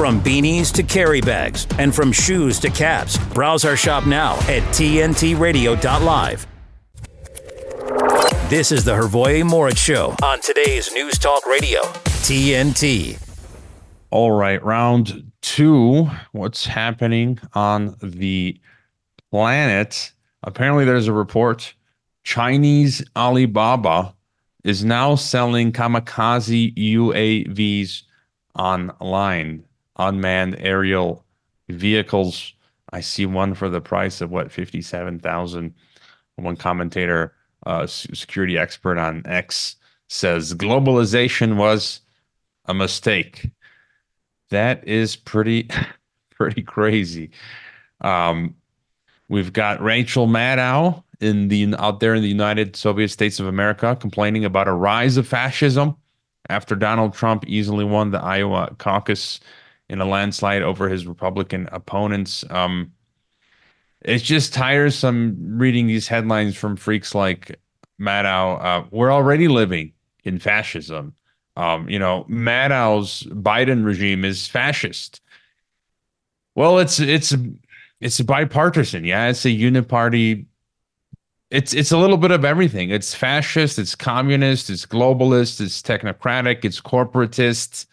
From beanies to carry bags, and from shoes to caps, browse our shop now at tntradio.live. This is the Hrvoje Morić Show on today's News Talk Radio, TNT. All right, round two. What's happening on the planet? Apparently, there's a report Chinese Alibaba is now selling kamikaze UAVs online, unmanned aerial vehicles. I see one for the price of what, 57,000. One commentator, uh, security expert on X, says globalization was a mistake. That is pretty, pretty crazy. Um, we've got Rachel Maddow in the out there in the United Soviet States of America complaining about a rise of fascism after Donald Trump easily won the Iowa caucus in a landslide over his Republican opponents. Um, it's just tiresome reading these headlines from freaks like Maddow. Uh, we're already living in fascism. Um, you know, Maddow's Biden regime is fascist. Well, it's it's it's bipartisan. Yeah, it's a uniparty it's it's a little bit of everything. It's fascist, it's communist, it's globalist, it's technocratic, it's corporatist.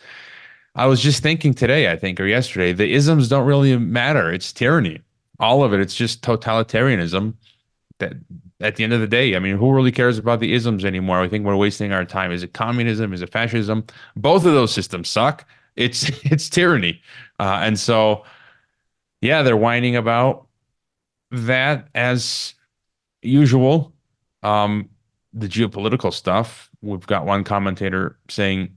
I was just thinking today, I think, or yesterday, the isms don't really matter. It's tyranny. All of it. It's just totalitarianism. That at the end of the day, I mean, who really cares about the isms anymore? I think we're wasting our time. Is it communism? Is it fascism? Both of those systems suck. It's it's tyranny, uh, and so yeah, they're whining about that as usual, um, the geopolitical stuff. We've got one commentator saying,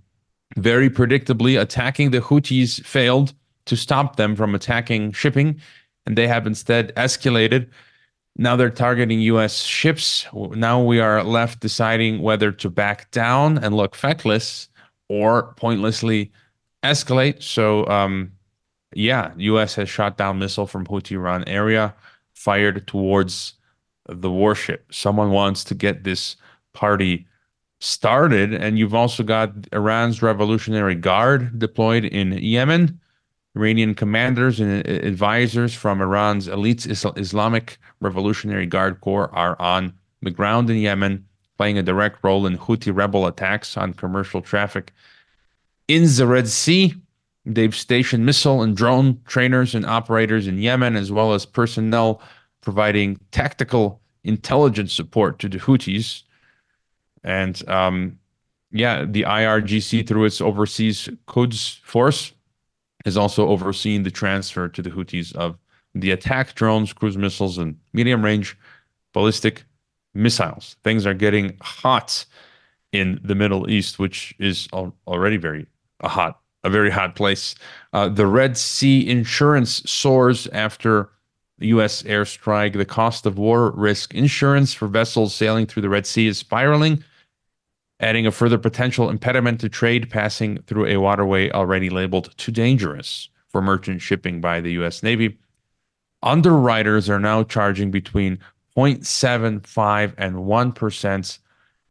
very predictably, attacking the Houthis failed to stop them from attacking shipping, and they have instead escalated. Now they're targeting U.S. ships. Now we are left deciding whether to back down and look feckless or pointlessly escalate. So, um, yeah, U.S. has shot down missile from Houthi run area fired towards the warship. Someone wants to get this party started. And you've also got Iran's Revolutionary Guard deployed in Yemen. Iranian commanders and advisors from Iran's elite Islamic Revolutionary Guard Corps are on the ground in Yemen, playing a direct role in Houthi rebel attacks on commercial traffic. In the Red Sea, they've stationed missile and drone trainers and operators in Yemen, as well as personnel providing tactical intelligence support to the Houthis. And um, yeah, the IRGC, through its overseas Quds force, is also overseeing the transfer to the Houthis of the attack drones, cruise missiles, and medium range ballistic missiles. Things are getting hot in the Middle East, which is al- already very a hot, a very hot place. Uh, the Red Sea insurance soars after the U.S. airstrike. The cost of war risk insurance for vessels sailing through the Red Sea is spiraling, adding a further potential impediment to trade passing through a waterway already labeled too dangerous for merchant shipping by the U.S. Navy. Underwriters are now charging between 0.75 and 1%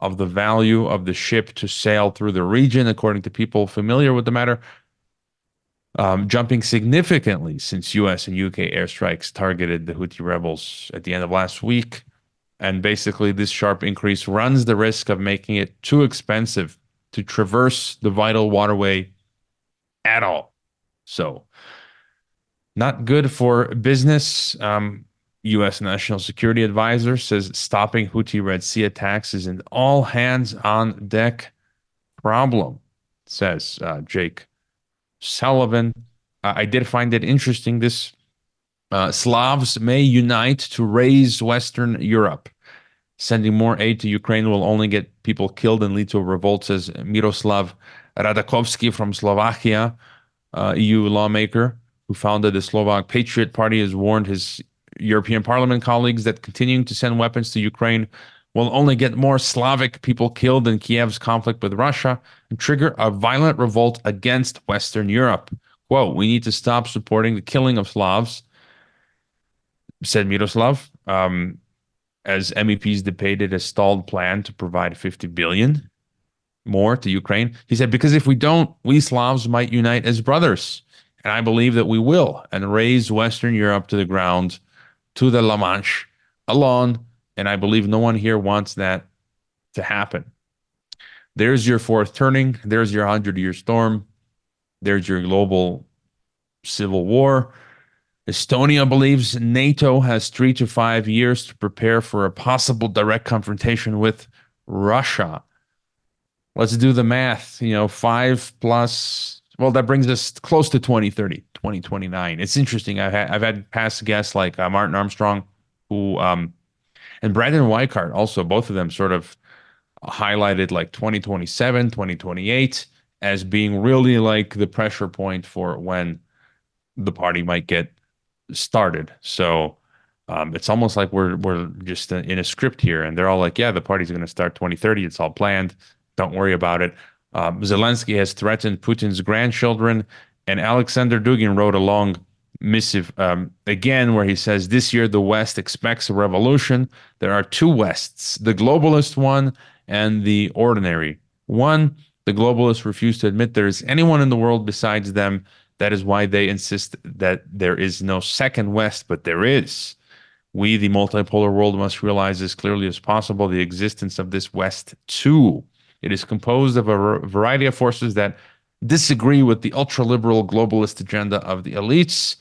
of the value of the ship to sail through the region, according to people familiar with the matter um, jumping significantly since US and UK airstrikes targeted the Houthi rebels at the end of last week. And basically, this sharp increase runs the risk of making it too expensive to traverse the vital waterway at all. So, not good for business. Um, U.S. National Security Advisor says stopping Houthi Red Sea attacks is an all hands on deck problem, says uh, Jake Sullivan. I did find it interesting. This uh, Slavs may unite to raise Western Europe. Sending more aid to Ukraine will only get people killed and lead to a revolt, says Miroslav Radačovský from Slovakia, uh, EU lawmaker who founded the Slovak Patriot Party, has warned his European Parliament colleagues that continuing to send weapons to Ukraine will only get more Slavic people killed in Kiev's conflict with Russia and trigger a violent revolt against Western Europe. Quote, we need to stop supporting the killing of Slavs, said Miroslav, um, as MEPs debated a stalled plan to provide 50 billion more to Ukraine. He said, because if we don't, we Slavs might unite as brothers And I believe that we will and raze Western Europe to the ground, to the La Manche alone. And I believe no one here wants that to happen. There's your fourth turning. There's your 100 year storm. There's your global civil war. Estonia believes NATO has three to five years to prepare for a possible direct confrontation with Russia. Let's do the math. You know, five plus, well, that brings us close to 2030, 2029. It's interesting. I've had, I've had past guests like uh, Martin Armstrong, who, um, and Brandon Weichert also, both of them sort of highlighted like 2027, 2028 as being really like the pressure point for when the party might get started. So um, it's almost like we're we're just in a script here, and they're all like, "Yeah, the party's going to start 2030. It's all planned. Don't worry about it." Um, Zelensky has threatened Putin's grandchildren, and Alexander Dugin wrote a long missive um, again where he says, "This year the West expects a revolution. There are two Wests: the globalist one and the ordinary one." The globalists refuse to admit there is anyone in the world besides them. That is why they insist that there is no second West, but there is. We, the multipolar world, must realize as clearly as possible the existence of this West too. It is composed of a variety of forces that disagree with the ultra liberal globalist agenda of the elites,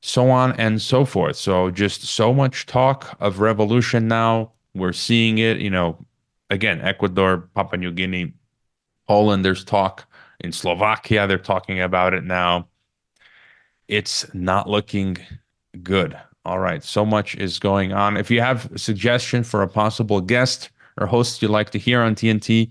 so on and so forth. So, just so much talk of revolution now. We're seeing it, you know, again, Ecuador, Papua New Guinea, Poland, there's talk. In Slovakia, they're talking about it now. It's not looking good. All right. So much is going on. If you have a suggestion for a possible guest or host you'd like to hear on TNT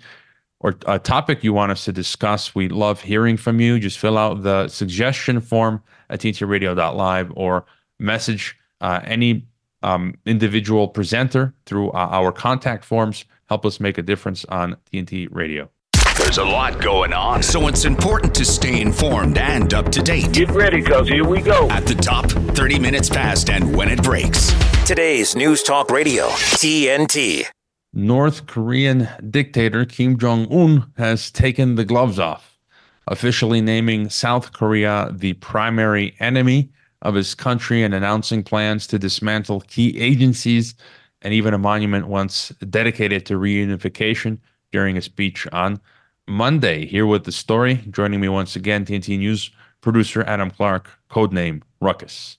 or a topic you want us to discuss, we love hearing from you. Just fill out the suggestion form at tntradio.live or message uh, any um, individual presenter through uh, our contact forms. Help us make a difference on TNT Radio. There's a lot going on, so it's important to stay informed and up to date. Get ready, because here we go. At the top, 30 minutes past and when it breaks. Today's News Talk Radio, TNT. North Korean dictator Kim Jong un has taken the gloves off, officially naming South Korea the primary enemy of his country and announcing plans to dismantle key agencies and even a monument once dedicated to reunification during a speech on Monday. Here with the story, joining me once again, TNT News producer Adam Clark, codename Ruckus.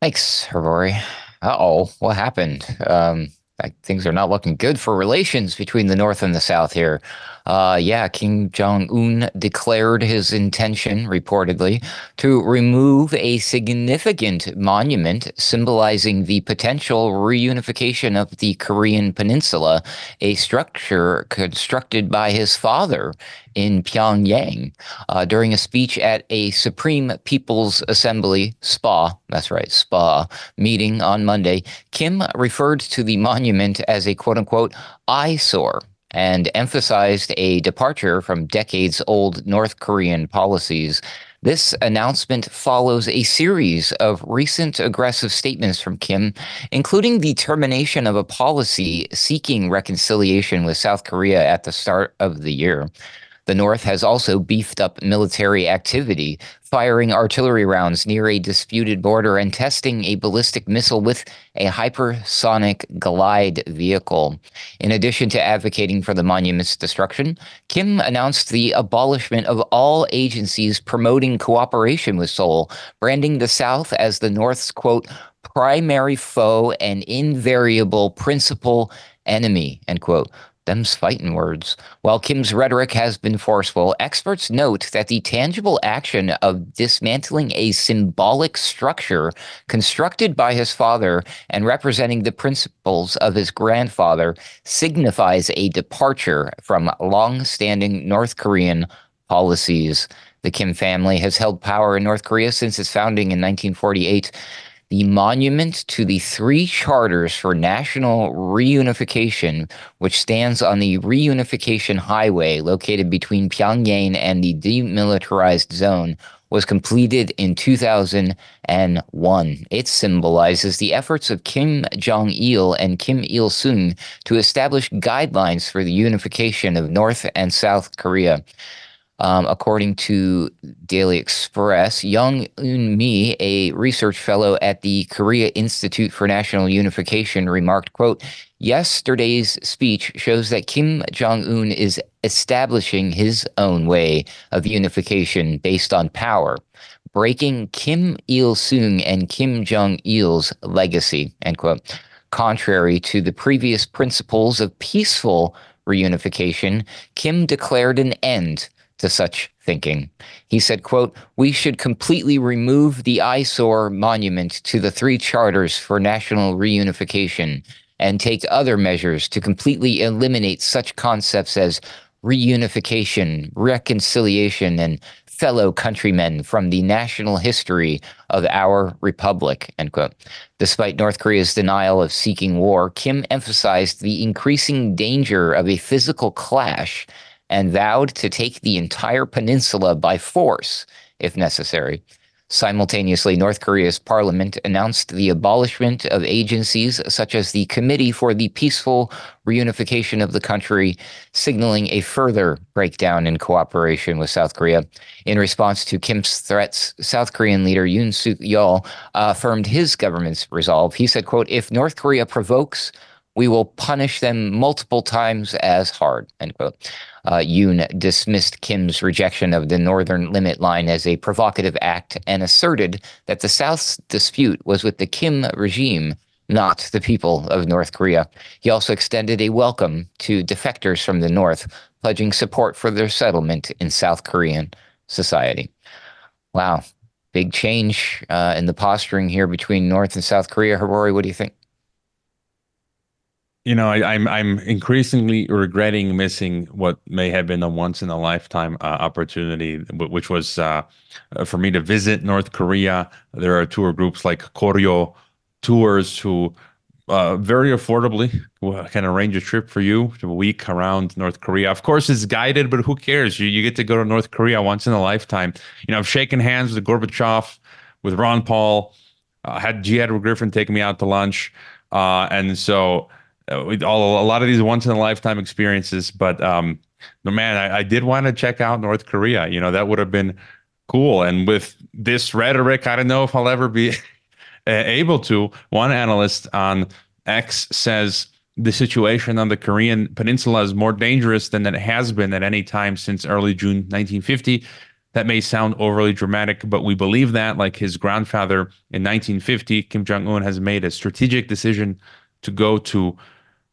Thanks, Rory. Uh oh, what happened? Um, things are not looking good for relations between the North and the South here. Uh, yeah, Kim Jong un declared his intention, reportedly, to remove a significant monument symbolizing the potential reunification of the Korean Peninsula, a structure constructed by his father in Pyongyang uh, during a speech at a Supreme People's Assembly SPA, that's right, SPA meeting on Monday. Kim referred to the monument as a quote unquote eyesore and emphasized a departure from decades old North Korean policies. This announcement follows a series of recent aggressive statements from Kim, including the termination of a policy seeking reconciliation with South Korea at the start of the year. The North has also beefed up military activity, firing artillery rounds near a disputed border and testing a ballistic missile with a hypersonic glide vehicle. In addition to advocating for the monument's destruction, Kim announced the abolishment of all agencies promoting cooperation with Seoul, branding the South as the North's quote, primary foe and invariable principal enemy, end quote. Them's fighting words. While Kim's rhetoric has been forceful, experts note that the tangible action of dismantling a symbolic structure constructed by his father and representing the principles of his grandfather signifies a departure from long standing North Korean policies. The Kim family has held power in North Korea since its founding in 1948 the monument to the three charters for national reunification, which stands on the reunification highway located between Pyongyang and the demilitarized zone, was completed in 2001. It symbolizes the efforts of Kim Jong il and Kim Il sung to establish guidelines for the unification of North and South Korea. Um, according to Daily Express, Young Eun Mi, a research fellow at the Korea Institute for National Unification, remarked, quote, Yesterday's speech shows that Kim Jong un is establishing his own way of unification based on power, breaking Kim Il sung and Kim Jong il's legacy, end quote. Contrary to the previous principles of peaceful reunification, Kim declared an end to such thinking. He said, quote, we should completely remove the eyesore monument to the three charters for national reunification and take other measures to completely eliminate such concepts as reunification, reconciliation, and fellow countrymen from the national history of our republic, end quote. Despite North Korea's denial of seeking war, Kim emphasized the increasing danger of a physical clash and vowed to take the entire peninsula by force if necessary. Simultaneously, North Korea's parliament announced the abolishment of agencies such as the Committee for the Peaceful Reunification of the country, signaling a further breakdown in cooperation with South Korea. In response to Kim's threats, South Korean leader Yoon Suk Yeol affirmed his government's resolve. He said, quote, if North Korea provokes we will punish them multiple times as hard. End quote. Uh, Yoon dismissed Kim's rejection of the Northern Limit Line as a provocative act and asserted that the South's dispute was with the Kim regime, not the people of North Korea. He also extended a welcome to defectors from the North, pledging support for their settlement in South Korean society. Wow, big change uh, in the posturing here between North and South Korea. Harori, what do you think? You know, I, am I'm, I'm increasingly regretting missing what may have been a once in a lifetime uh, opportunity, which was uh, for me to visit North Korea. There are tour groups like Koryo Tours who uh, very affordably can arrange a trip for you a week around North Korea. Of course, it's guided, but who cares? You you get to go to North Korea once in a lifetime. You know, I've shaken hands with Gorbachev, with Ron Paul, uh, had G. Edward Griffin take me out to lunch, uh, and so uh, all a lot of these once in a lifetime experiences. But um, no man, I, I did want to check out North Korea. You know, that would have been cool. And with this rhetoric, I don't know if I'll ever be able to. One analyst on X says the situation on the Korean peninsula is more dangerous than it has been at any time since early June 1950. That may sound overly dramatic, but we believe that, like his grandfather in 1950, Kim Jong un has made a strategic decision to go to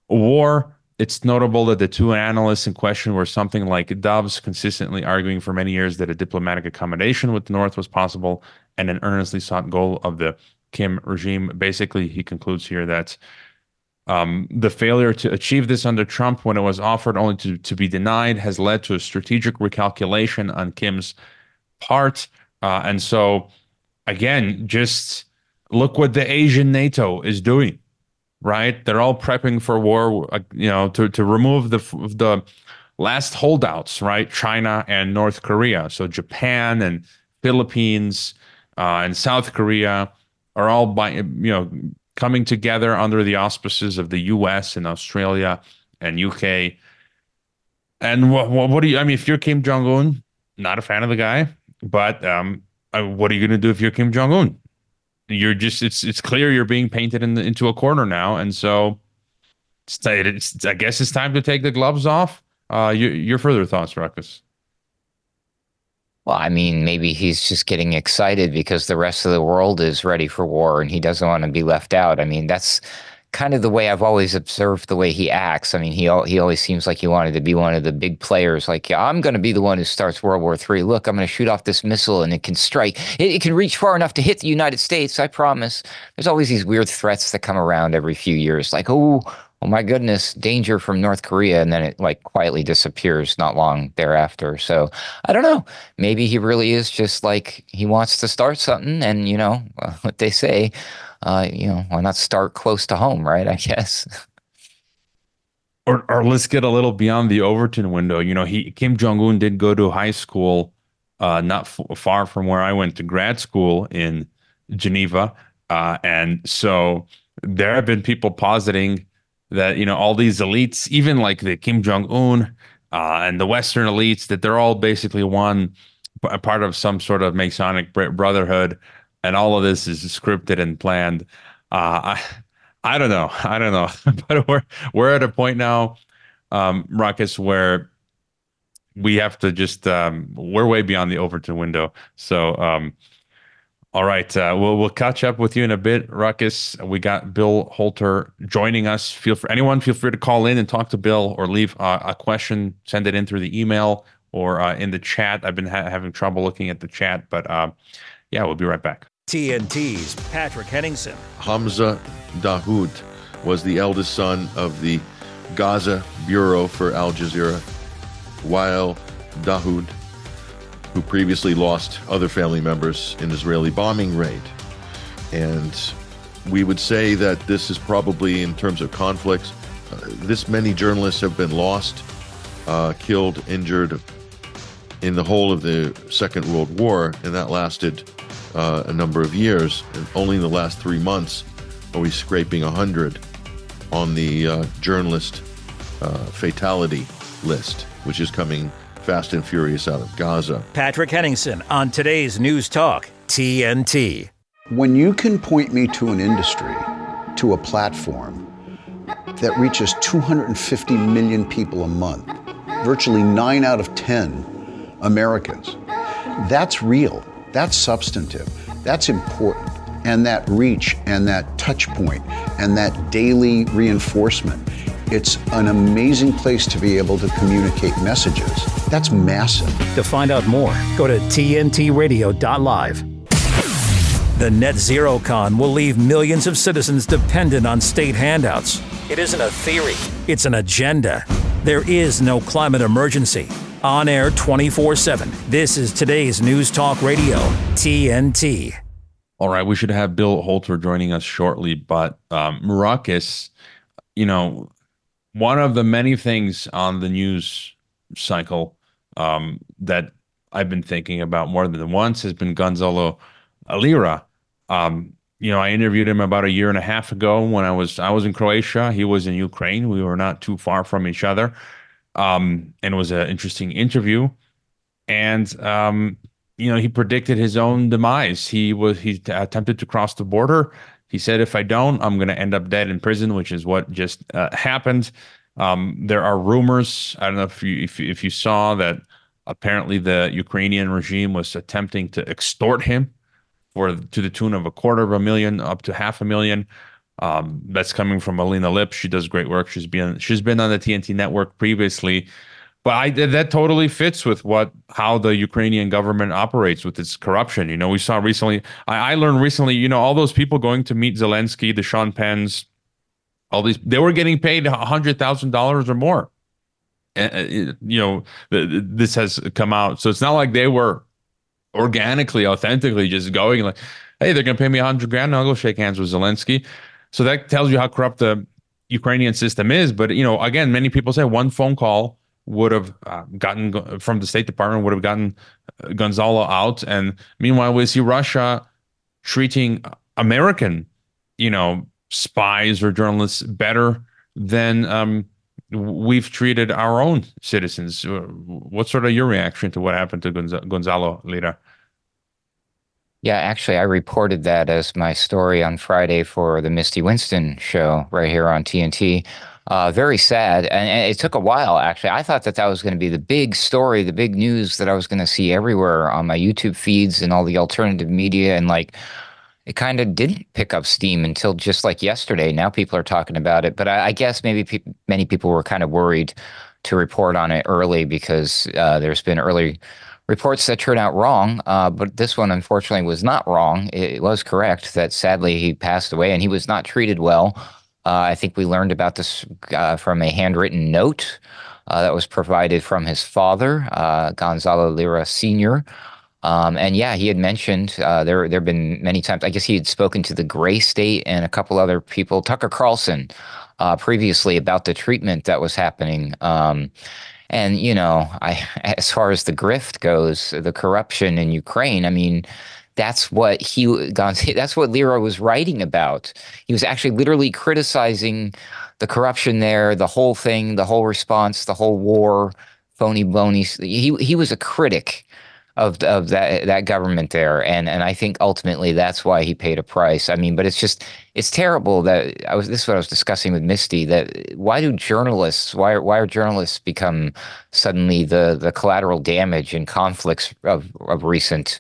war. It's notable that the two analysts in question were something like doves, consistently arguing for many years that a diplomatic accommodation with the North was possible and an earnestly sought goal of the Kim regime. Basically, he concludes here that um, the failure to achieve this under Trump, when it was offered only to, to be denied, has led to a strategic recalculation on Kim's part. Uh, and so, again, just look what the Asian NATO is doing right? They're all prepping for war, uh, you know, to to remove the the last holdouts, right? China and North Korea. So Japan and Philippines uh, and South Korea are all by you know coming together under the auspices of the U.S. and Australia and UK. And what what, what do you? I mean, if you're Kim Jong Un, not a fan of the guy, but um, uh, what are you going to do if you're Kim Jong Un? You're just it's it's clear you're being painted in the, into a corner now, and so it's, it's, I guess it's time to take the gloves off. Uh, your your further thoughts, Ruckus? Well, I mean, maybe he's just getting excited because the rest of the world is ready for war, and he doesn't want to be left out. I mean, that's kind of the way I've always observed the way he acts. I mean, he he always seems like he wanted to be one of the big players. Like, yeah, I'm going to be the one who starts World War Three. Look, I'm going to shoot off this missile, and it can strike. It, it, can reach far enough to hit the United States. I promise. There's always these weird threats that come around every few years, like, oh, oh my goodness, danger from North Korea, and then it like quietly disappears not long thereafter. So I don't know. Maybe he really is just like he wants to start something, and you know what they say uh, you know, why not start close to home, right? I guess. Or, or let's get a little beyond the Overton window. You know, he Kim Jong Un did go to high school, uh, not f- far from where I went to grad school in Geneva, uh, and so there have been people positing that you know all these elites, even like the Kim Jong Un uh, and the Western elites that they're all basically one a part of some sort of Masonic brotherhood, and all of this is scripted and planned. Uh, I, I don't know. I don't know. but we're we're at a point now, um, Ruckus, where we have to just um, we're way beyond the Overton window. So um, all right, uh, we'll we'll catch up with you in a bit, Ruckus. We got Bill Holter joining us. Feel for anyone, feel free to call in and talk to Bill or leave uh, a question. Send it in through the email or uh, in the chat. I've been ha- having trouble looking at the chat, but uh, yeah, we'll be right back. TNT's Patrick Henningsen. Hamza Dahdouh was the eldest son of the Gaza Bureau for Al Jazeera, Wael Dahdouh, who previously lost other family members in Israeli bombing raid. And we would say that this is probably, in terms of conflicts, uh, this many journalists have been lost, uh, killed, injured in the whole of the Second World War, and that lasted uh, a number of years. And only in the last three months are we scraping 100 on the uh, journalist uh, fatality list, which is coming fast and furious out of Gaza. Patrick Henningsen on today's News Talk, TNT. When you can point me to an industry, to a platform that reaches 250 million people a month, virtually nine out of 10 Americans, that's real. That's substantive. That's important. And that reach and that touch point and that daily reinforcement. It's an amazing place to be able to communicate messages. That's massive. To find out more, go to tntradio.live. The Net Zero Con will leave millions of citizens dependent on state handouts. It isn't a theory, it's an agenda. There is no climate emergency on air 24 7. This is today's News Talk Radio, TNT. All right, we should have Bill Holter joining us shortly, but um, Ruckus, you know, one of the many things on the news cycle um, that I've been thinking about more than once has been Gonzalo Lira. Um, you know, I interviewed him about a year and a half ago when I was I was in Croatia. He was in Ukraine. We were not too far from each other um, and it was an interesting interview. And um, you know, he predicted his own demise. He was he attempted to cross the border. He said, "If I don't, I'm going to end up dead in prison," which is what just uh, happened. Um, there are rumors. I don't know if you if, if you saw that. Apparently, the Ukrainian regime was attempting to extort him for to the tune of a quarter of a million up to half a million. Um, that's coming from Alina Lipp. She does great work. She's been she's been on the TNT network previously, but I that totally fits with what how the Ukrainian government operates with its corruption. You know, we saw recently. I, I learned recently. You know, all those people going to meet Zelensky, the Sean Penns, all these they were getting paid a hundred thousand dollars or more. And, you know, this has come out, so it's not like they were organically, authentically just going like, "Hey, they're going to pay me a hundred grand. I'll go shake hands with Zelensky." So that tells you how corrupt the Ukrainian system is. But you know, again, many people say one phone call would have uh, gotten from the State Department would have gotten uh, Gonzalo out, and meanwhile we see Russia treating American, you know, spies or journalists better than um, we've treated our own citizens. Uh, what's sort of your reaction to what happened to Gonzalo Lira? Yeah, actually, I reported that as my story on Friday for the Misty Winston show right here on TNT. Uh, very sad. And, and, it took a while, actually. I thought that that was going to be the big story, the big news that I was going to see everywhere on my YouTube feeds and all the alternative media. And like, it kind of didn't pick up steam until just like yesterday. Now people are talking about it. But I, I guess maybe pe- many people were kind of worried to report on it early because uh, there's been early reports that turned out wrong, uh, but this one unfortunately was not wrong. It, it, was correct that sadly he passed away and he was not treated well. Uh, I think we learned about this uh, from a handwritten note uh, that was provided from his father, uh, Gonzalo Lira Sr. Um, and yeah, he had mentioned uh, there there have been many times. I guess he had spoken to the Gray State and a couple other people, Tucker Carlson, previously about the treatment that was happening. Um, and you know, I as far as the grift goes, the corruption in Ukraine, I mean, that's what he that's what Lira was writing about. He was actually literally criticizing the corruption there, the whole thing, the whole response, the whole war, phony bony. He he was a critic of of that that government there, and and I think ultimately that's why he paid a price. I mean, but it's just it's terrible that I was this is what I was discussing with Misty that why do journalists why are, why are journalists become suddenly the the collateral damage in conflicts of of recent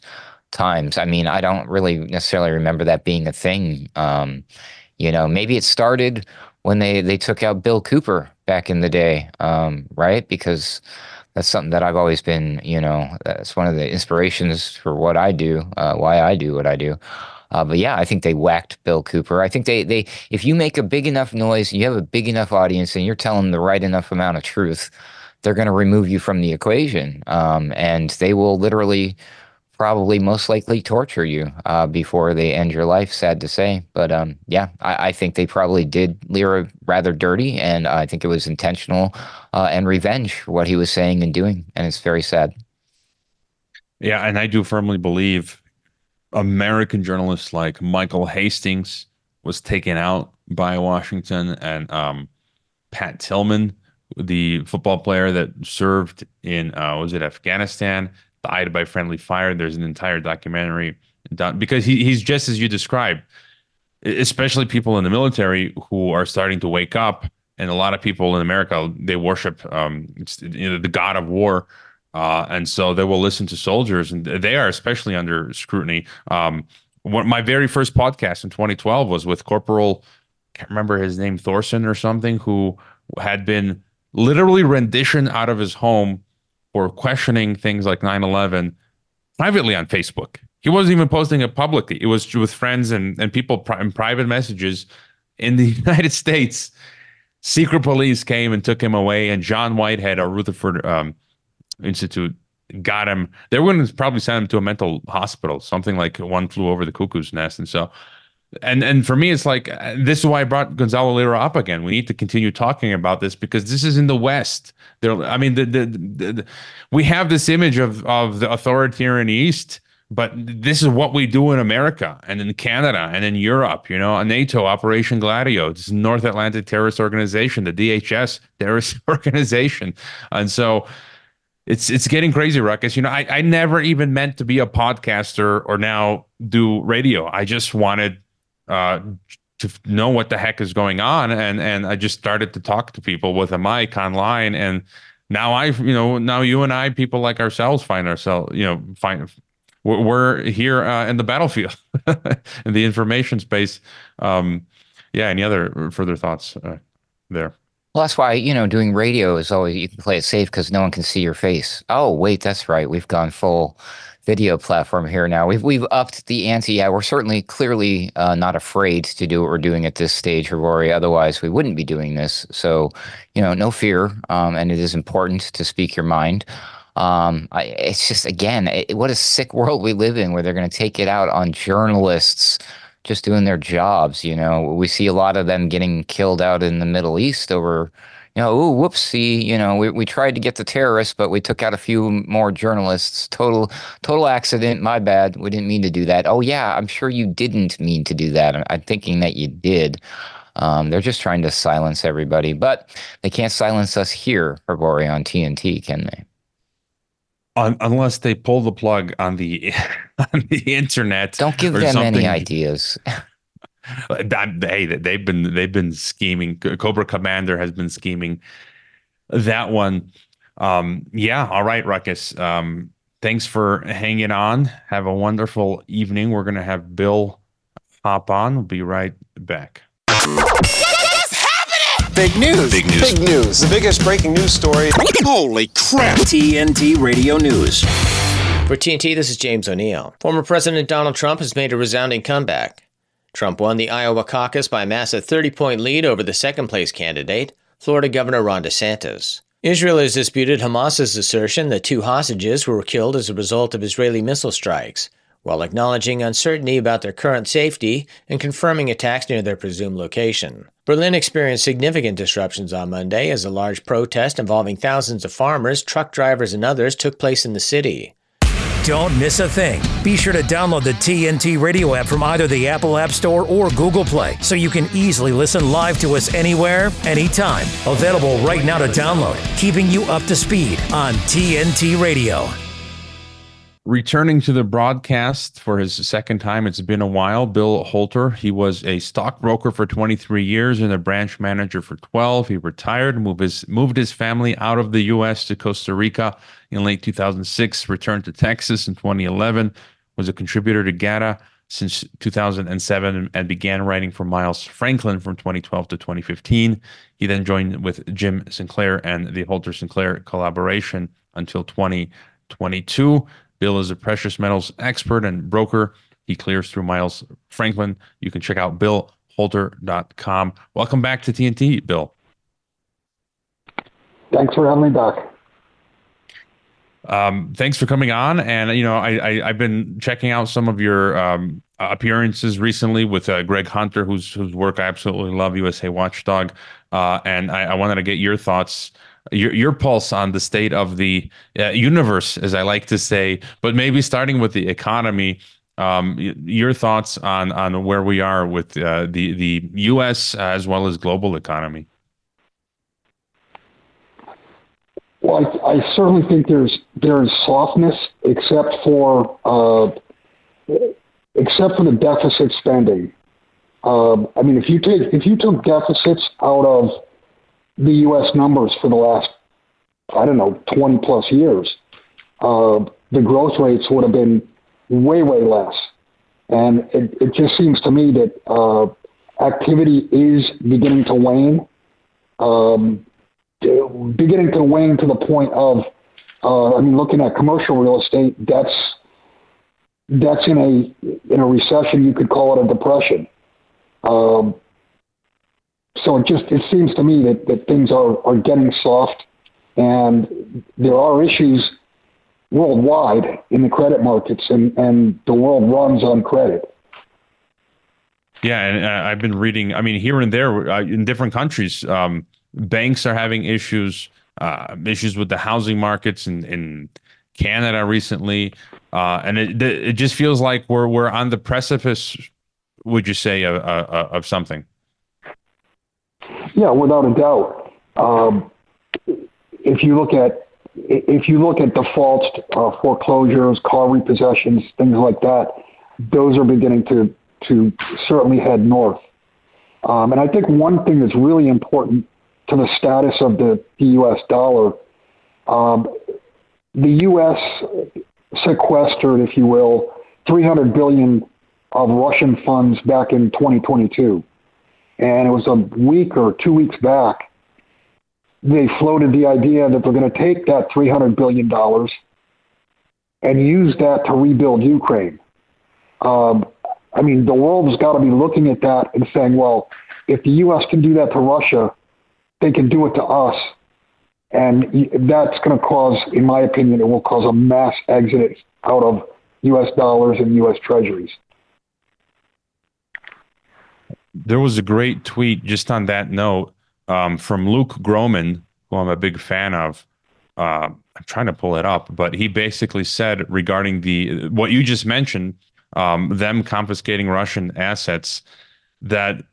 times? I mean, I don't really necessarily remember that being a thing. Um, you know, maybe it started when they they took out Bill Cooper back in the day, um, right? Because that's something that I've always been, you know, that's one of the inspirations for what I do, uh, why I do what I do. Uh, but yeah, I think they whacked Bill Cooper. I think they they if you make a big enough noise, you have a big enough audience, and you're telling the right enough amount of truth, they're going to remove you from the equation, um, and they will literally probably most likely torture you uh, before they end your life. Sad to say, but um, yeah, I, I, think they probably did Lira rather dirty, and I think it was intentional uh, and revenge for what he was saying and doing, and it's very sad. Yeah, and I do firmly believe American journalists like Michael Hastings was taken out by Washington, and um, Pat Tillman, the football player that served in uh, was it Afghanistan by friendly fire. There's an entire documentary done because he, he's just as you described, especially people in the military who are starting to wake up. And a lot of people in America, they worship um, you know, the god of war. Uh, and so they will listen to soldiers, and they are especially under scrutiny. Um, my very first podcast in 2012 was with Corporal, I can't remember his name, Thorson or something, who had been literally rendition out of his home for questioning things like 9-11 privately on facebook. He wasn't even posting it publicly. It was with friends and, and people in private messages in the united states. Secret police came and took him away and john whitehead our rutherford um, institute got him. They were going to probably send him to a mental hospital. Something like one flew over the cuckoo's nest. And so and and for me, it's like uh, this is why I brought Gonzalo Lira up again. We need to continue talking about this because this is in the West. There, I mean, the, the, the, the, we have this image of of the authoritarian East, but this is what we do in America and in Canada and in Europe. You know, NATO, Operation Gladio, this North Atlantic Terrorist Organization, the DHS terrorist organization, and so it's it's getting crazy, Ruckus. You know, I, I never even meant to be a podcaster or now do radio. I just wanted uh, to know what the heck is going on. And and I just started to talk to people with a mic online. And now I, you know, now you and I, people like ourselves, find ourselves, you know, find we're here uh, in the battlefield, in the information space. Um, yeah. Any other further thoughts uh, there? Well, that's why you know doing radio is always you can play it safe because no one can see your face. Oh, wait, that's right. We've gone full video platform here now. We've we've upped the ante. Yeah, we're certainly clearly uh, not afraid to do what we're doing at this stage, Rory. Otherwise, we wouldn't be doing this. So, you know, no fear. Um, and it is important to speak your mind. Um, I, it's just again, it, what a sick world we live in, where they're going to take it out on journalists just doing their jobs. You know, we see a lot of them getting killed out in the Middle East over you know, ooh, whoopsie, you know, we, we tried to get the terrorists, but we took out a few more journalists. Total, total accident. My bad. We didn't mean to do that. Oh yeah, I'm sure you didn't mean to do that. I'm thinking that you did. Um, they're just trying to silence everybody, but they can't silence us here, Grigori, on TNT, can they? unless they pull the plug on the on the internet. Don't give them something. any ideas. Hey, they've been they've been scheming. Cobra Commander has been scheming that one. Um, yeah, all right, Ruckus. Um, thanks for hanging on. Have a wonderful evening. We're gonna have Bill hop on. We'll be right back. Big news. Big news. Big news. The biggest breaking news story. Holy crap. TNT Radio News. For TNT, this is James O'Neill. Former President Donald Trump has made a resounding comeback. Trump won the Iowa caucus by a massive 30 point lead over the second place candidate, Florida Governor Ron DeSantis. Israel has disputed Hamas's assertion that two hostages were killed as a result of Israeli missile strikes, while acknowledging uncertainty about their current safety and confirming attacks near their presumed location. Berlin experienced significant disruptions on Monday as a large protest involving thousands of farmers, truck drivers, and others took place in the city. Don't miss a thing. Be sure to download the TNT radio app from either the Apple App Store or Google Play so you can easily listen live to us anywhere, anytime. Available right now to download, keeping you up to speed on TNT Radio. Returning to the broadcast for his second time, it's been a while. Bill Holter, he was a stockbroker for 23 years and a branch manager for 12. He retired, moved his moved his family out of the U.S. to Costa Rica in late 2006, returned to Texas in 2011, was a contributor to GATA since 2007 and began writing for Miles Franklin from 2012 to 2015. He then joined with Jim Sinclair and the Holter Sinclair collaboration until 2022. Bill is a precious metals expert and broker. He clears through Miles Franklin. You can check out billholter.com. Welcome back to TNT, Bill. Thanks for having me back. Um, thanks for coming on. And you know, I, I have been checking out some of your um, appearances recently with uh, Greg Hunter, whose whose work I absolutely love, USA Watchdog. Uh, and I, I wanted to get your thoughts your your pulse on the state of the uh, universe, as I like to say, but maybe starting with the economy. Um, your thoughts on on where we are with uh, the the U.S. as well as global economy. Well, I, I certainly think there's there's softness, except for uh, except for the deficit spending. Um, I mean, if you take if you took deficits out of the U.S. numbers for the last, I don't know, 20 plus years, uh, the growth rates would have been way, way less. And it, it just seems to me that uh, activity is beginning to wane, um, beginning to wane to the point of, uh, I mean, looking at commercial real estate, that's that's in a in a recession. You could call it a depression. Um, so it just it seems to me that, that things are, are getting soft and there are issues worldwide in the credit markets and, and the world runs on credit. Yeah, and uh, I've been reading. I mean, here and there uh, in different countries, um, banks are having issues, uh, issues with the housing markets in, in Canada recently, uh, and it it just feels like we're we're on the precipice. Would you say of, of something? Yeah, without a doubt. Um, if you look at if you look at defaults, uh, foreclosures, car repossessions, things like that, those are beginning to to certainly head north. Um, and I think one thing that's really important to the status of the, the U.S. dollar, um, the U.S. sequestered, if you will, 300 billion of Russian funds back in 2022 and it was a week or two weeks back, they floated the idea that they're going to take that $300 billion and use that to rebuild Ukraine. Um, I mean, the world's got to be looking at that and saying, well, if the U.S. can do that to Russia, they can do it to us. And that's going to cause, in my opinion, it will cause a mass exodus out of U.S. dollars and U.S. treasuries there was a great tweet just on that note um, from Luke Gromen, who I'm a big fan of. Uh, I'm trying to pull it up, but he basically said regarding the what you just mentioned, um, them confiscating Russian assets, that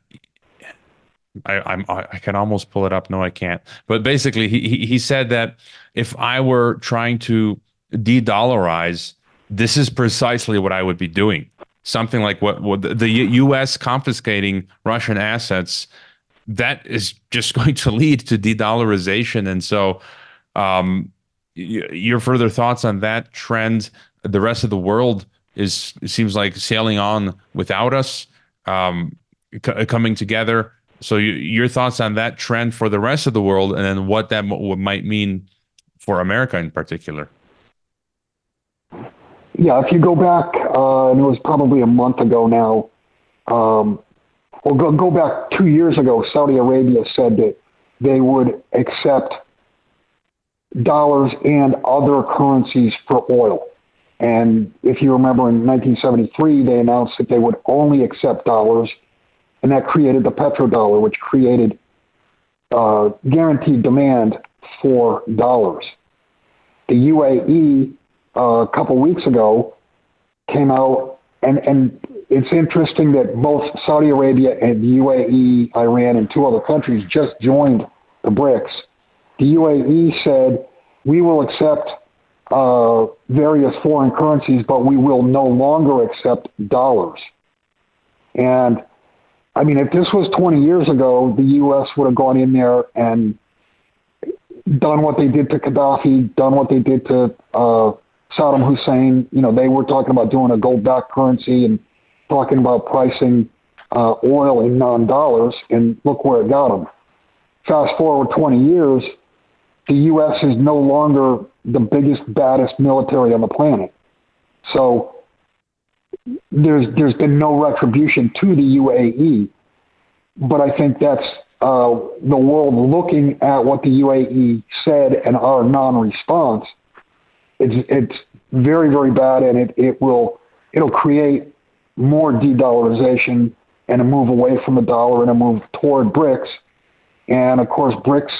I, I'm I can almost pull it up. No, I can't. But basically, he he said that if I were trying to de-dollarize, this is precisely what I would be doing something like what, what the U.S. confiscating Russian assets, that is just going to lead to de-dollarization. And so, um, your further thoughts on that trend? The rest of the world is seems like sailing on without us, um, c- coming together. So, you, your thoughts on that trend for the rest of the world, and then what that m- might mean for America in particular. Yeah, if you go back, uh, and it was probably a month ago now, um, well, go, go back two years ago, Saudi Arabia said that they would accept dollars and other currencies for oil. And if you remember in 1973, they announced that they would only accept dollars, and that created the petrodollar, which created uh, guaranteed demand for dollars. The UAE uh, a couple weeks ago came out, and, and it's interesting that both Saudi Arabia and the UAE, Iran, and two other countries just joined the BRICS. The UAE said, we will accept uh, various foreign currencies, but we will no longer accept dollars. And I mean, if this was 20 years ago, the U.S. would have gone in there and done what they did to Gaddafi, done what they did to uh, Saddam Hussein. You know, they were talking about doing a gold-backed currency and talking about pricing uh, oil in non-dollars, and look where it got them. Fast forward 20 years, the U.S. is no longer the biggest, baddest military on the planet. So there's there's been no retribution to the UAE, but I think that's uh, the world looking at what the UAE said and our non-response. It's it's very very bad, and it it will it'll create more de-dollarization and a move away from the dollar and a move toward BRICS. And of course, BRICS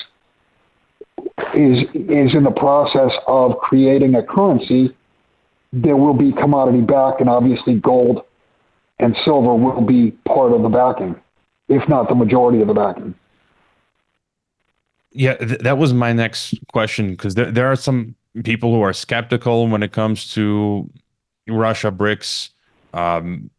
is is in the process of creating a currency that will be commodity back, and obviously gold and silver will be part of the backing, if not the majority of the backing. Yeah, th- that was my next question because there there are some people who are skeptical when it comes to Russia BRICS um,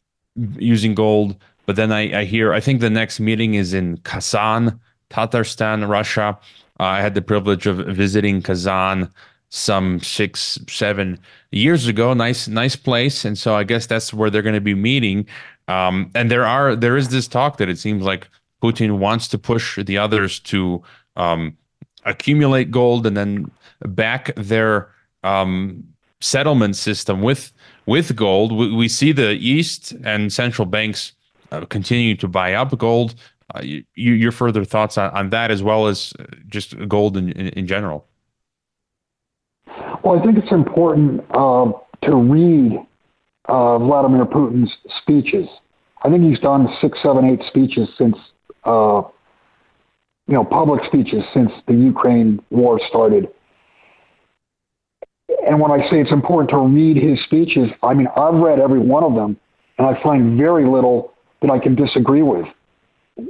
using gold. But then I, I hear I think the next meeting is in Kazan, Tatarstan, Russia. Uh, I had the privilege of visiting Kazan some six, seven years ago. Nice, nice place, and so I guess that's where they're going to be meeting. Um, and there are there is this talk that it seems like Putin wants to push the others to um, accumulate gold and then back their um, settlement system with with gold. We, we, see the East and central banks uh, continue to buy up gold. Uh, you, your further thoughts on, on that, as well as uh, just gold in, in, in general? Well, I think it's important uh, to read uh, Vladimir Putin's speeches. I think he's done six, seven, eight speeches since, uh, you know, public speeches since the Ukraine war started. And when I say it's important to read his speeches, I mean, I've read every one of them, and I find very little that I can disagree with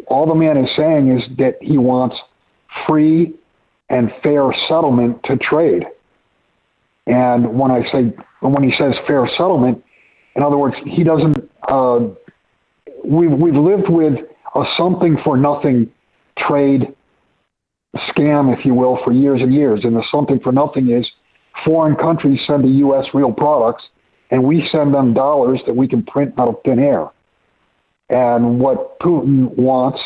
all the man is saying is that he wants free and fair settlement to trade. And when I say when he says fair settlement, in other words, he doesn't. Uh, we've we've lived with a something for nothing trade scam, if you will, for years and years. And the something for nothing is foreign countries send the U.S. real products, and we send them dollars that we can print out of thin air. And what Putin wants,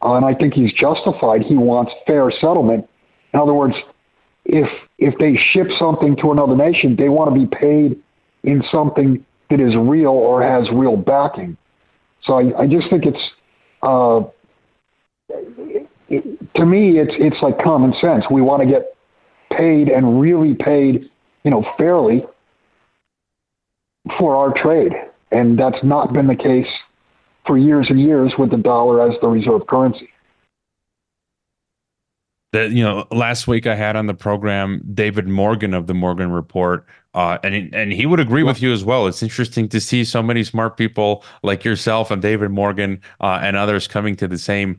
and I think he's justified, he wants fair settlement. In other words, if if they ship something to another nation, they want to be paid in something that is real or has real backing. So I, I just think it's uh, it, to me it's it's like common sense. We want to get paid and really paid, you know, fairly for our trade, and that's not been the case for years and years with the dollar as the reserve currency. That you know, last week I had on the program David Morgan of the Morgan Report, uh, and and he would agree with you as well. It's interesting to see so many smart people like yourself and David Morgan uh, and others coming to the same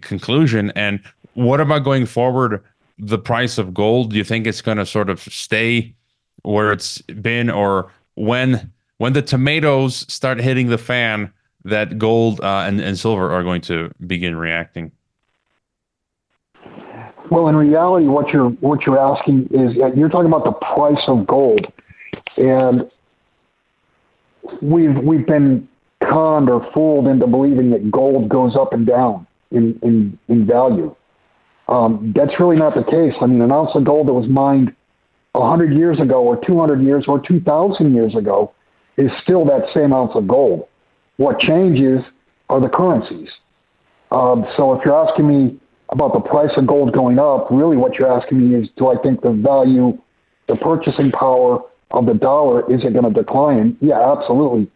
conclusion. And what about going forward? The price of gold? Do you think it's going to sort of stay where it's been, or when when the tomatoes start hitting the fan? that gold uh, and, and silver are going to begin reacting? Well, in reality, what you're what you're asking is you're talking about the price of gold, and we've we've been conned or fooled into believing that gold goes up and down in in, in value. Um, that's really not the case. I mean, an ounce of gold that was mined 100 years ago, or 200 years, or 2,000 years ago, is still that same ounce of gold. What changes are the currencies. Um, so if you're asking me about the price of gold going up, really what you're asking me is, do I think the value, the purchasing power of the dollar, is it going to decline? Yeah, absolutely.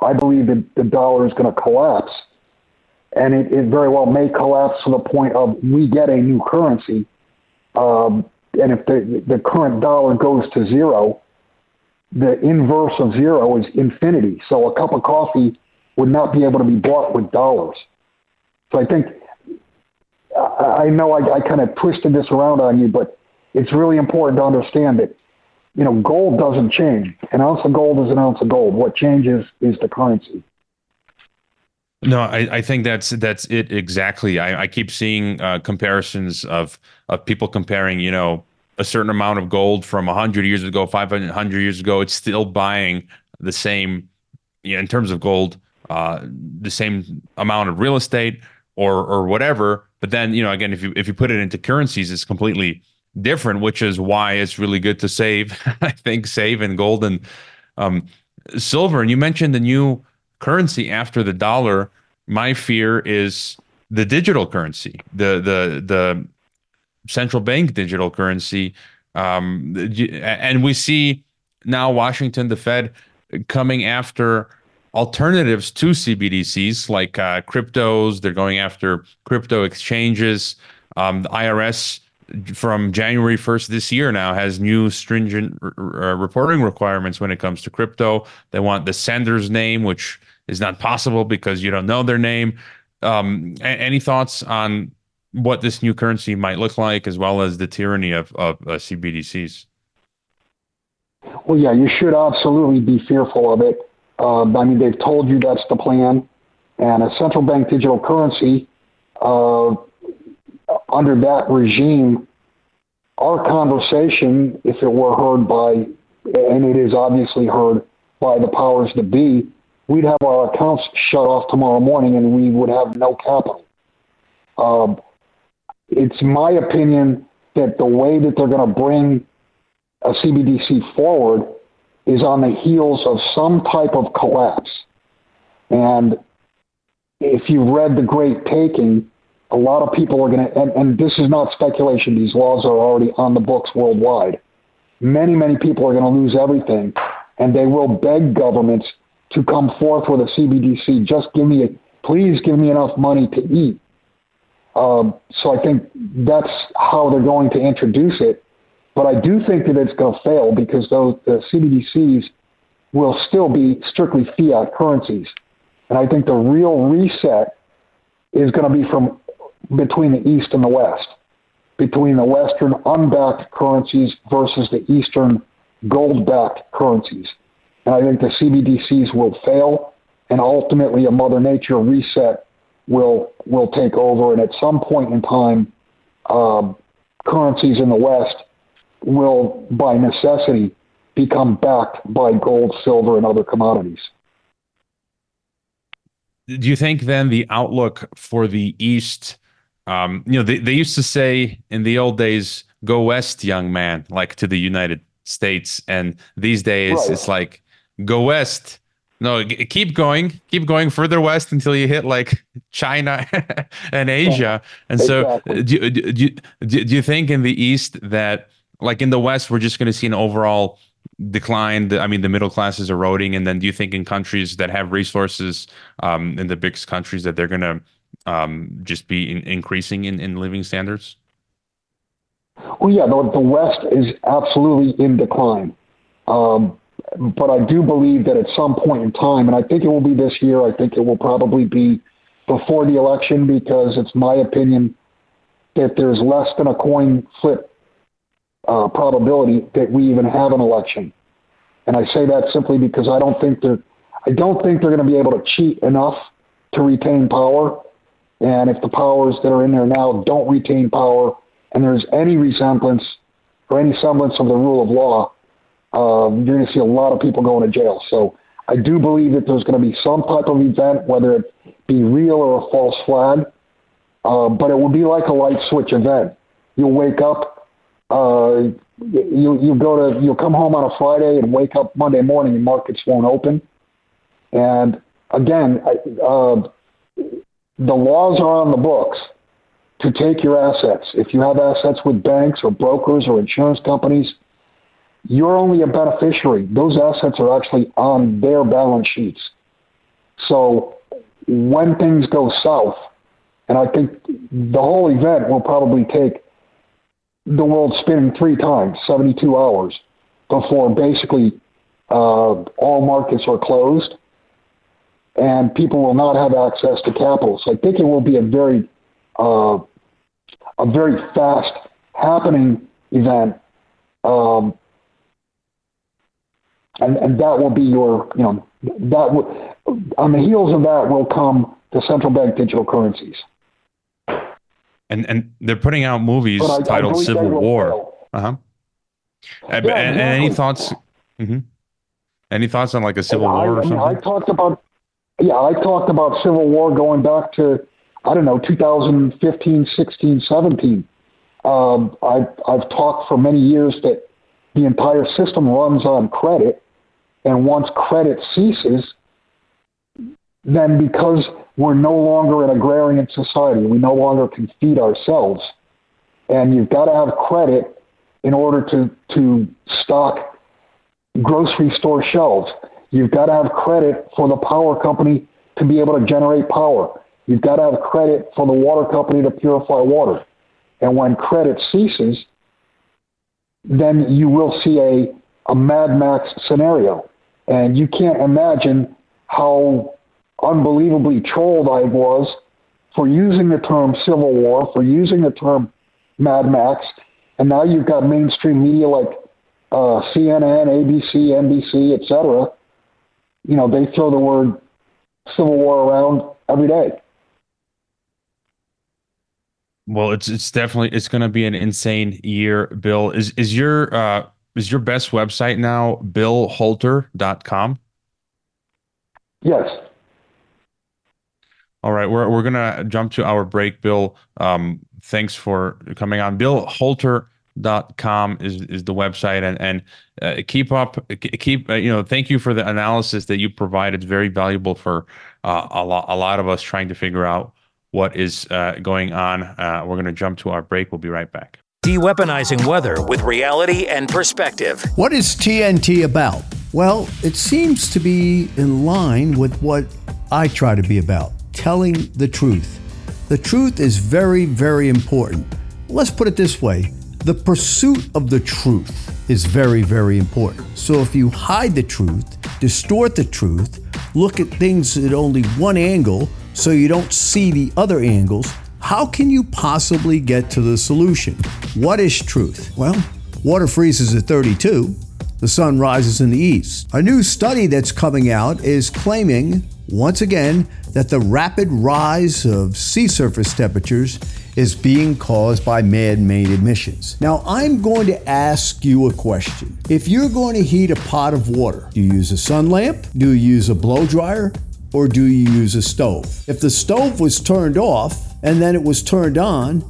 I believe that the dollar is going to collapse. And it, it, very well may collapse to the point of we get a new currency. Um, and if the, the current dollar goes to zero, the inverse of zero is infinity. So a cup of coffee would not be able to be bought with dollars. So I think I know I, I kind of twisted this around on you, but it's really important to understand that you know gold doesn't change. An ounce of gold is an ounce of gold. What changes is the currency. No, I, I think that's that's it exactly. I, I keep seeing uh, comparisons of of people comparing, you know, a certain amount of gold from 100 years ago, 500 years ago. It's still buying the same, you know, in terms of gold, uh, the same amount of real estate or or whatever. But then, you know, again, if you if you put it into currencies, it's completely different, which is why it's really good to save. I think save in gold and um, silver. And you mentioned the new currency after the dollar. My fear is the digital currency, the the the central bank digital currency. Um, and we see now Washington, the Fed, coming after alternatives to CBDCs like uh, cryptos. They're going after crypto exchanges. Um, the IRS from January 1st this year now has new stringent r- reporting requirements when it comes to crypto. They want the sender's name, which is not possible because you don't know their name. Um, a- any thoughts on what this new currency might look like, as well as the tyranny of, of uh, CBDCs? Well, yeah, you should absolutely be fearful of it. Uh, I mean, they've told you that's the plan. And a central bank digital currency, uh, under that regime, our conversation, if it were heard by, and it is obviously heard by the powers that be, we'd have our accounts shut off tomorrow morning and we would have no capital. Um, it's my opinion that the way that they're going to bring a CBDC forward is on the heels of some type of collapse. And if you've read The Great Taking, a lot of people are going to, and, and this is not speculation, these laws are already on the books worldwide. Many, many people are going to lose everything, and they will beg governments to come forth with a CBDC. Just give me, a, please give me enough money to eat. Um, so I think that's how they're going to introduce it. But I do think that it's going to fail because those the CBDCs will still be strictly fiat currencies. And I think the real reset is going to be from between the East and the West, between the Western unbacked currencies versus the Eastern gold-backed currencies. And I think the CBDCs will fail, and ultimately a Mother Nature reset will will take over. And at some point in time, um, currencies in the West will, by necessity, become backed by gold, silver, and other commodities. Do you think then the outlook for the East? Um, you know, they, they used to say in the old days, "Go west, young man," like to the United States, and these days right. it's like, "Go west." No, keep going, keep going further west until you hit like China and Asia. And so, do, do, do, do you think in the East that like in the West, we're just going to see an overall decline? I mean, the middle class is eroding. And then do you think in countries that have resources, um, in the biggest countries, that they're going to um, just be in, increasing in, in living standards? Well, yeah, the, the West is absolutely in decline. Um, but I do believe that at some point in time, and I think it will be this year, I think it will probably be before the election because it's my opinion that there's less than a coin flip uh, probability that we even have an election. And I say that simply because I don't think they're, I don't think they're going to be able to cheat enough to retain power. And if the powers that are in there now don't retain power, and there's any resemblance or any semblance of the rule of law, um, you're going to see a lot of people going to jail. So I do believe that there's going to be some type of event, whether it be real or a false flag, uh, but it will be like a light switch event. You'll wake up uh, you you go to you'll come home on a Friday and wake up Monday morning and markets won't open. And again, uh, the laws are on the books to take your assets. If you have assets with banks or brokers or insurance companies, you're only a beneficiary. Those assets are actually on their balance sheets. So when things go south, and I think the whole event will probably take the world spinning three times, 72 hours, before basically uh, all markets are closed, and people will not have access to capital. So I think it will be a very uh, a very fast happening event, um, and and that will be your you know that on the heels of that will come the central bank digital currencies. And and they're putting out movies I- I titled believe Civil War. Uh huh. Yeah, and, and any thoughts? hmm Any thoughts on like a Civil I, War or I mean, something? I talked about, yeah, I talked about Civil War going back to, I don't know, 2015, 16, 17. Um, I've, I've talked for many years that the entire system runs on credit, and once credit ceases, then because we're no longer an agrarian society, we no longer can feed ourselves, and you've got to have credit in order to, to stock grocery store shelves. You've got to have credit for the power company to be able to generate power. You've got to have credit for the water company to purify water. And when credit ceases, then you will see a, a Mad Max scenario. And you can't imagine how unbelievably trolled I was for using the term Civil War, for using the term Mad Max. And now you've got mainstream media like uh, CNN, ABC, NBC, et cetera, you know, they throw the word Civil War around every day. Well, it's it's definitely it's going to be an insane year, Bill. Is is your uh is your best website now billholter.com? Yes. All right, we're we're gonna jump to our break, Bill. Um, thanks for coming on. BillHolter.com is is the website, and and uh, keep up, keep uh, you know. Thank you for the analysis that you provide. It's very valuable for uh, a lot a lot of us trying to figure out what is uh, going on. Uh, we're gonna jump to our break. We'll be right back. De-weaponizing weather with reality and perspective. What is TNT about? Well, it seems to be in line with what I try to be about telling the truth. The truth is very, very important. Let's put it this way the pursuit of the truth is very, very important. So if you hide the truth, distort the truth, look at things at only one angle so you don't see the other angles, how can you possibly get to the solution? What is truth? Well, water freezes at 32, the sun rises in the east. A new study that's coming out is claiming, once again, that the rapid rise of sea surface temperatures is being caused by man made emissions. Now, I'm going to ask you a question. If you're going to heat a pot of water, do you use a sun lamp? Do you use a blow dryer? Or do you use a stove? If the stove was turned off and then it was turned on,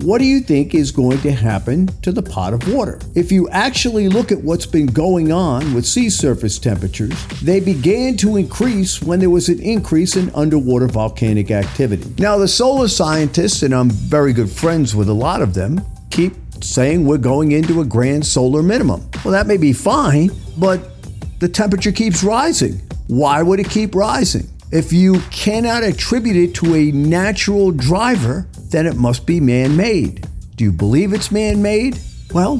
what do you think is going to happen to the pot of water? If you actually look at what's been going on with sea surface temperatures, they began to increase when there was an increase in underwater volcanic activity. Now, the solar scientists, and I'm very good friends with a lot of them, keep saying we're going into a grand solar minimum. Well, that may be fine, but the temperature keeps rising. Why would it keep rising? If you cannot attribute it to a natural driver, then it must be man made. Do you believe it's man made? Well,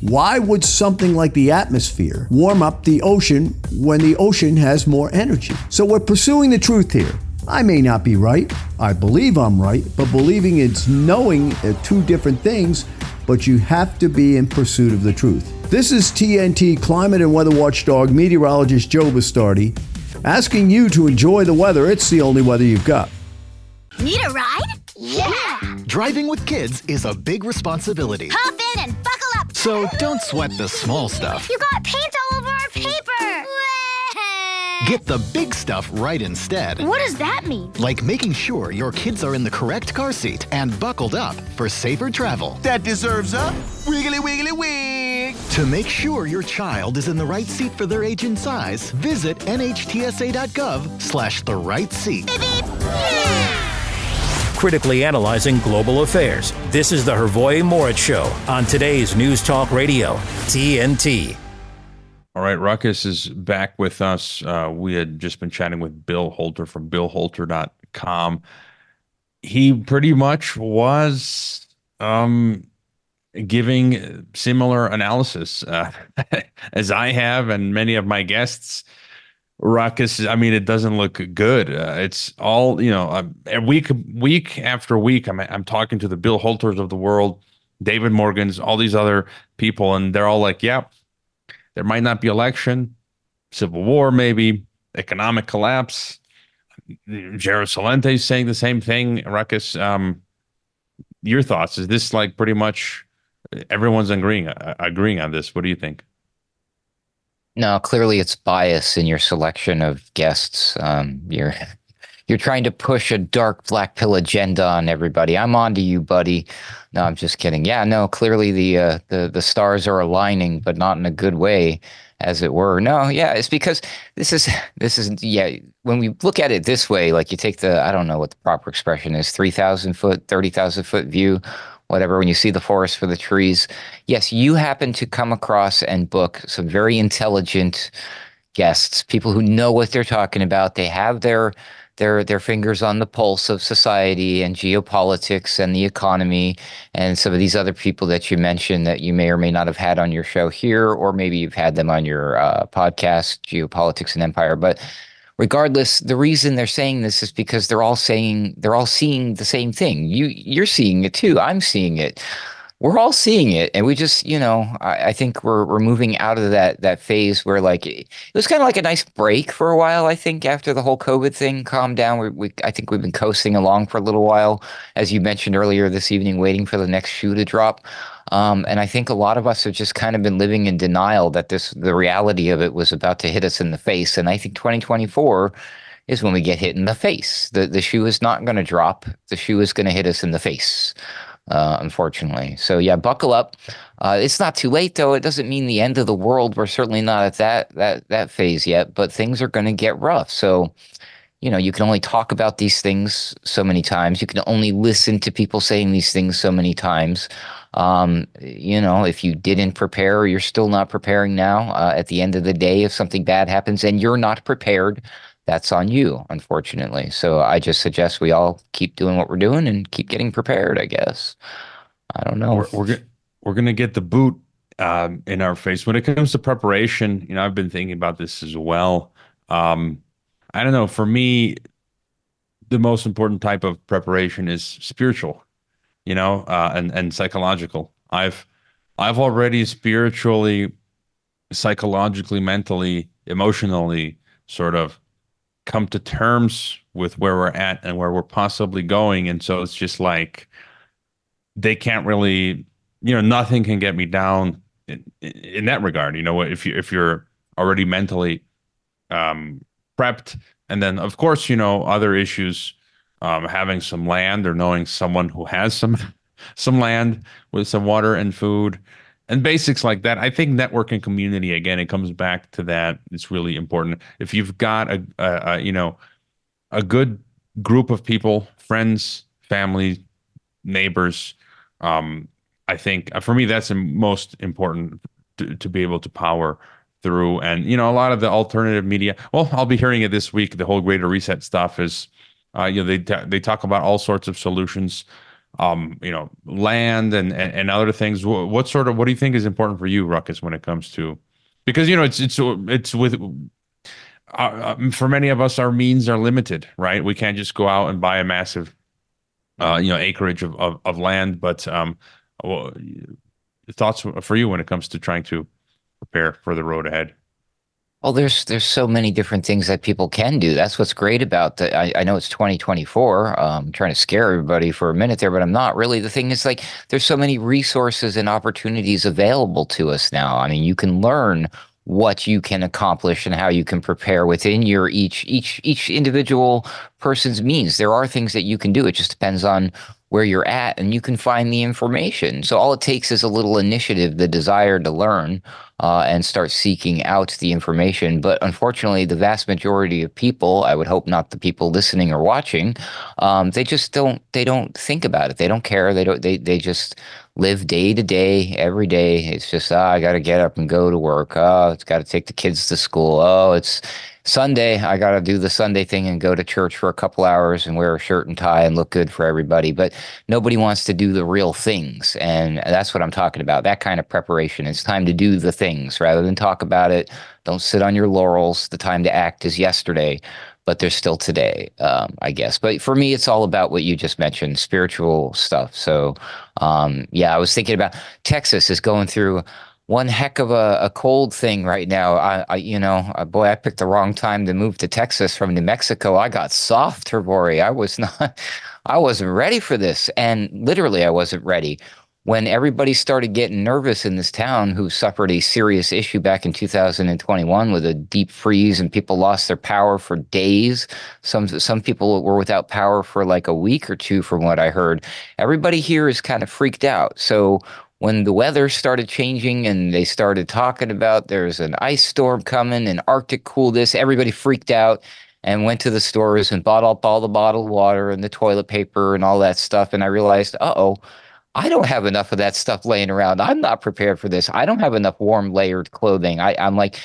why would something like the atmosphere warm up the ocean when the ocean has more energy? So we're pursuing the truth here. I may not be right. I believe I'm right, but believing it's knowing are two different things, but you have to be in pursuit of the truth. This is TNT climate and weather watchdog meteorologist Joe Bastardi asking you to enjoy the weather. It's the only weather you've got. Need a ride? Yeah! Driving with kids is a big responsibility. Hop in and buckle up! So don't sweat the small stuff. You got paint all over our paper! Get the big stuff right instead. What does that mean? Like making sure your kids are in the correct car seat and buckled up for safer travel. That deserves a wiggly wiggly wig. To make sure your child is in the right seat for their age and size, visit nhtsa.gov slash the right seat. Beep, beep. Yeah! Critically analyzing global affairs. This is the Hrvoje Morić Show on today's News Talk Radio, TNT. All right, Ruckus is back with us. Uh, we had just been chatting with Bill Holter from billholter.com. He pretty much was um giving similar analysis uh, as I have and many of my guests. Ruckus, I mean, it doesn't look good. Uh, it's all you know. Uh, week week after week, I'm I'm talking to the Bill Holters of the world, David Morgans, all these other people, and they're all like, "Yeah, there might not be election, civil war, maybe economic collapse." Gerald Celente is saying the same thing. Ruckus, um, your thoughts? Is this like pretty much everyone's agreeing uh, agreeing on this? What do you think? No, clearly it's bias in your selection of guests. Um, you're you're trying to push a dark black pill agenda on everybody. I'm on to you, buddy. No, I'm just kidding. Yeah, no, clearly the uh, the the stars are aligning, but not in a good way, as it were. No, yeah, it's because this is this is yeah. When we look at it this way, like you take the I don't know what the proper expression is, three thousand foot, thirty thousand foot view whatever, when you see the forest for the trees, yes, you happen to come across and book some very intelligent guests, people who know what they're talking about. They have their their their fingers on the pulse of society and geopolitics and the economy and some of these other people that you mentioned that you may or may not have had on your show here or maybe you've had them on your uh, podcast geopolitics and empire. But regardless the reason they're saying this is because they're all saying they're all seeing the same thing. You you're seeing it too. I'm seeing it we're all seeing it and we just you know I, I, think we're we're moving out of that that phase where like it was kind of like a nice break for a while i think after the whole covid thing calmed down we, we i think we've been coasting along for a little while as you mentioned earlier this evening waiting for the next shoe to drop um, and I think a lot of us have just kind of been living in denial that this the reality of it was about to hit us in the face. And I think 2024 is when we get hit in the face. The the shoe is not going to drop. The shoe is going to hit us in the face. Uh, unfortunately. So yeah, buckle up. Uh, it's not too late though. It doesn't mean the end of the world. We're certainly not at that that that phase yet, but things are going to get rough. So you know, you can only talk about these things so many times. You can only listen to people saying these things so many times. Um, you know, if you didn't prepare or you're still not preparing now, uh, at the end of the day, if something bad happens and you're not prepared, that's on you, unfortunately. So I just suggest we all keep doing what we're doing and keep getting prepared, I guess. I don't know. We're, we're, we're to get the boot um, in our face. When it comes to preparation, you know, I've been thinking about this as well. Um, I don't know. For me, the most important type of preparation is spiritual you know, uh, and and psychological. I've I've already spiritually, psychologically, mentally, emotionally, sort of come to terms with where we're at and where we're possibly going, and so it's just like they can't really, you know, nothing can get me down in, in that regard. You know, if you if you're already mentally um, prepped, and then of course, you know, other issues um, having some land or knowing someone who has some some land with some water and food and basics like that. I think networking community again, it comes back to that. It's really important. If you've got a, a, a you know a good group of people, friends, family, neighbors, um, I think uh, for me that's the most important to, to be able to power through. And you know, a lot of the alternative media. Well, I'll be hearing it this week. The whole Greater Reset stuff is uh, you know, they they talk about all sorts of solutions, um, you know, land and, and, and other things. What, sort of what do you think is important for you, Ruckus, when it comes to because you know it's it's it's with uh, for many of us our means are limited, right? We can't just go out and buy a massive, uh, you know, acreage of of, of land. But um, well, thoughts for you when it comes to trying to prepare for the road ahead. Well, there's there's so many different things that people can do. That's what's great about the. I, I know it's 2024. Um, I'm trying to scare everybody for a minute there, but I'm not really. The thing is, like, there's so many resources and opportunities available to us now. I mean, you can learn what you can accomplish and how you can prepare within your each each each individual person's means. There are things that you can do. It just depends on where you're at and you can find the information. So all it takes is a little initiative, the desire to learn uh, and start seeking out the information. But unfortunately, the vast majority of people, I would hope not the people listening or watching, um, they just don't they don't think about it. They don't care. They don't they they just live day to day, every day. It's just, oh, I got to get up and go to work. Oh, it's got to take the kids to school. Oh, it's Sunday, I got to do the Sunday thing and go to church for a couple hours and wear a shirt and tie and look good for everybody. But nobody wants to do the real things. And that's what I'm talking about that kind of preparation. It's time to do the things rather than talk about it. Don't sit on your laurels. The time to act is yesterday, but there's still today, um, I guess. But for me, it's all about what you just mentioned spiritual stuff. So, um, yeah, I was thinking about Texas is going through one heck of a, a cold thing right now. I, I you know, boy, I picked the wrong time to move to Texas from New Mexico. I got soft, Hrvoje. I was not, I wasn't ready for this, and literally, I wasn't ready. When everybody started getting nervous in this town, who suffered a serious issue back in 2021 with a deep freeze and people lost their power for days. Some some people were without power for like a week or two, from what I heard. Everybody here is kind of freaked out. So when the weather started changing and they started talking about there's an ice storm coming and Arctic cool this, everybody freaked out and went to the stores and bought up all the bottled water and the toilet paper and all that stuff. And I realized, uh oh, I don't have enough of that stuff laying around. I'm not prepared for this. I don't have enough warm layered clothing. I, I'm like,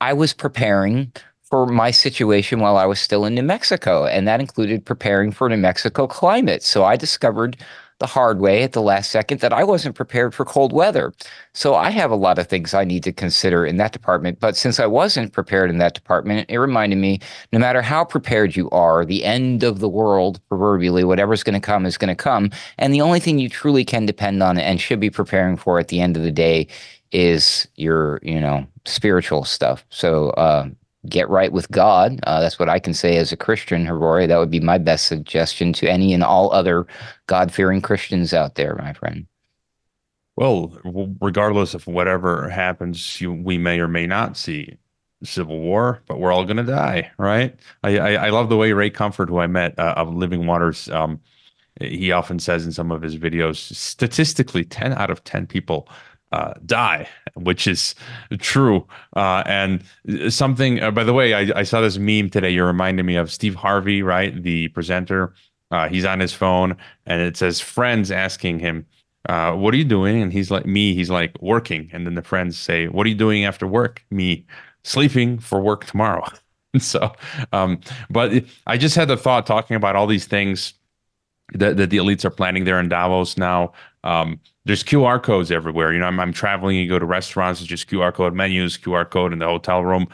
I was preparing for my situation while I was still in New Mexico, and that included preparing for New Mexico climate. So I discovered the hard way at the last second that I wasn't prepared for cold weather. So I have a lot of things I need to consider in that department. But since I wasn't prepared in that department, it reminded me no matter how prepared you are, the end of the world, proverbially, whatever's going to come is going to come. And the only thing you truly can depend on and should be preparing for at the end of the day is your, you know, spiritual stuff. So, uh, get right with God. Uh, that's what I can say as a Christian, Hrvoje. That would be my best suggestion to any and all other God fearing Christians out there, my friend. Well, regardless of whatever happens, you, we may or may not see civil war, but we're all going to die, right? I, I, I, love the way Ray Comfort, who I met uh, of Living Waters, um, he often says in some of his videos, statistically, 10 out of 10 people uh, die, which is true. Uh, and something, uh, by the way, I, I, saw this meme today. You're reminding me of Steve Harvey, right? The presenter. Uh, he's on his phone and it says friends asking him, uh, What are you doing? And he's like, Me, he's like, working. And then the friends say, What are you doing after work? Me, sleeping for work tomorrow. so, um, but I just had the thought talking about all these things that, that the elites are planning there in Davos now. Um, there's QR codes everywhere. You know, I'm, I'm traveling, you go to restaurants, it's just QR code menus, QR code in the hotel room.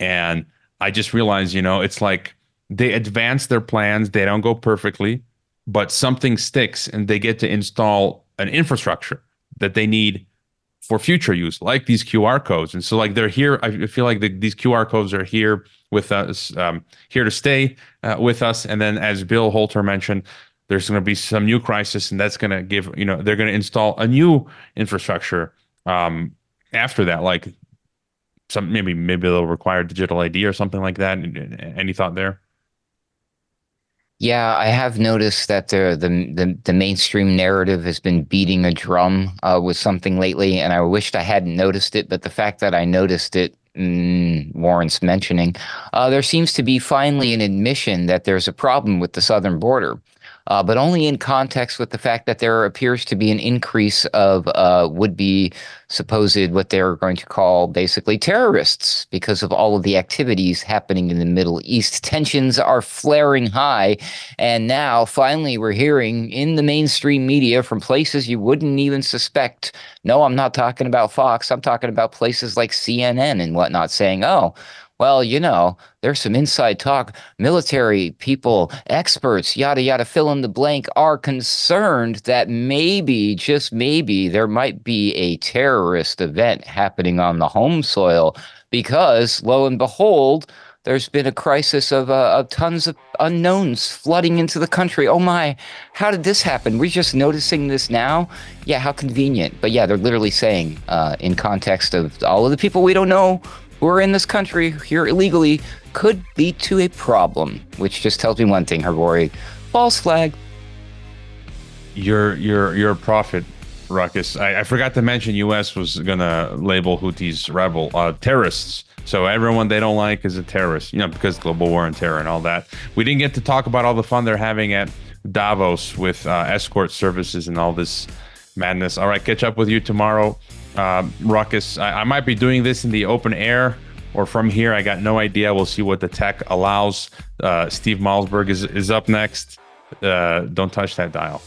And I just realized, you know, it's like they advance their plans, they don't go perfectly, but something sticks and they get to install an infrastructure that they need for future use, like these QR codes. And so, like, they're here. I feel like the, these QR codes are here with us, um, here to stay uh, with us. And then, as Bill Holter mentioned, there's going to be some new crisis and that's going to give you know they're going to install a new infrastructure um, after that like some maybe maybe they'll require digital id or something like that any thought there yeah, I have noticed that the the the, the mainstream narrative has been beating a drum uh, with something lately, and I wished I hadn't noticed it. But the fact that I noticed it mm, warrants mentioning. Uh, there seems to be finally an admission that there's a problem with the southern border uh, but only in context with the fact that there appears to be an increase of uh, would be supposed what they're going to call basically terrorists because of all of the activities happening in the Middle East. Tensions are flaring high. And now, finally, we're hearing in the mainstream media from places you wouldn't even suspect. No, I'm not talking about Fox. I'm talking about places like CNN and whatnot saying, oh, well, you know, there's some inside talk. Military people, experts, yada, yada, fill in the blank, are concerned that maybe, just maybe, there might be a terrorist event happening on the home soil because, lo and behold, there's been a crisis of, uh, of tons of unknowns flooding into the country. Oh my, how did this happen? We're just noticing this now? Yeah, how convenient. But yeah, they're literally saying, uh, in context of all of the people we don't know who are in this country here illegally could lead to a problem, which just tells me one thing, Hrvoje. False flag. You're you're you're a prophet, Ruckus. I, I forgot to mention U.S. was gonna label Houthis rebel uh, terrorists. So everyone they don't like is a terrorist, you know, because global war and terror and all that. We didn't get to talk about all the fun they're having at Davos with uh, escort services and all this madness. All right, catch up with you tomorrow um, ruckus. I, I, might be doing this in the open air or from here. I got no idea. We'll see what the tech allows. Uh, Steve Malzberg is, is up next. Uh, don't touch that dial.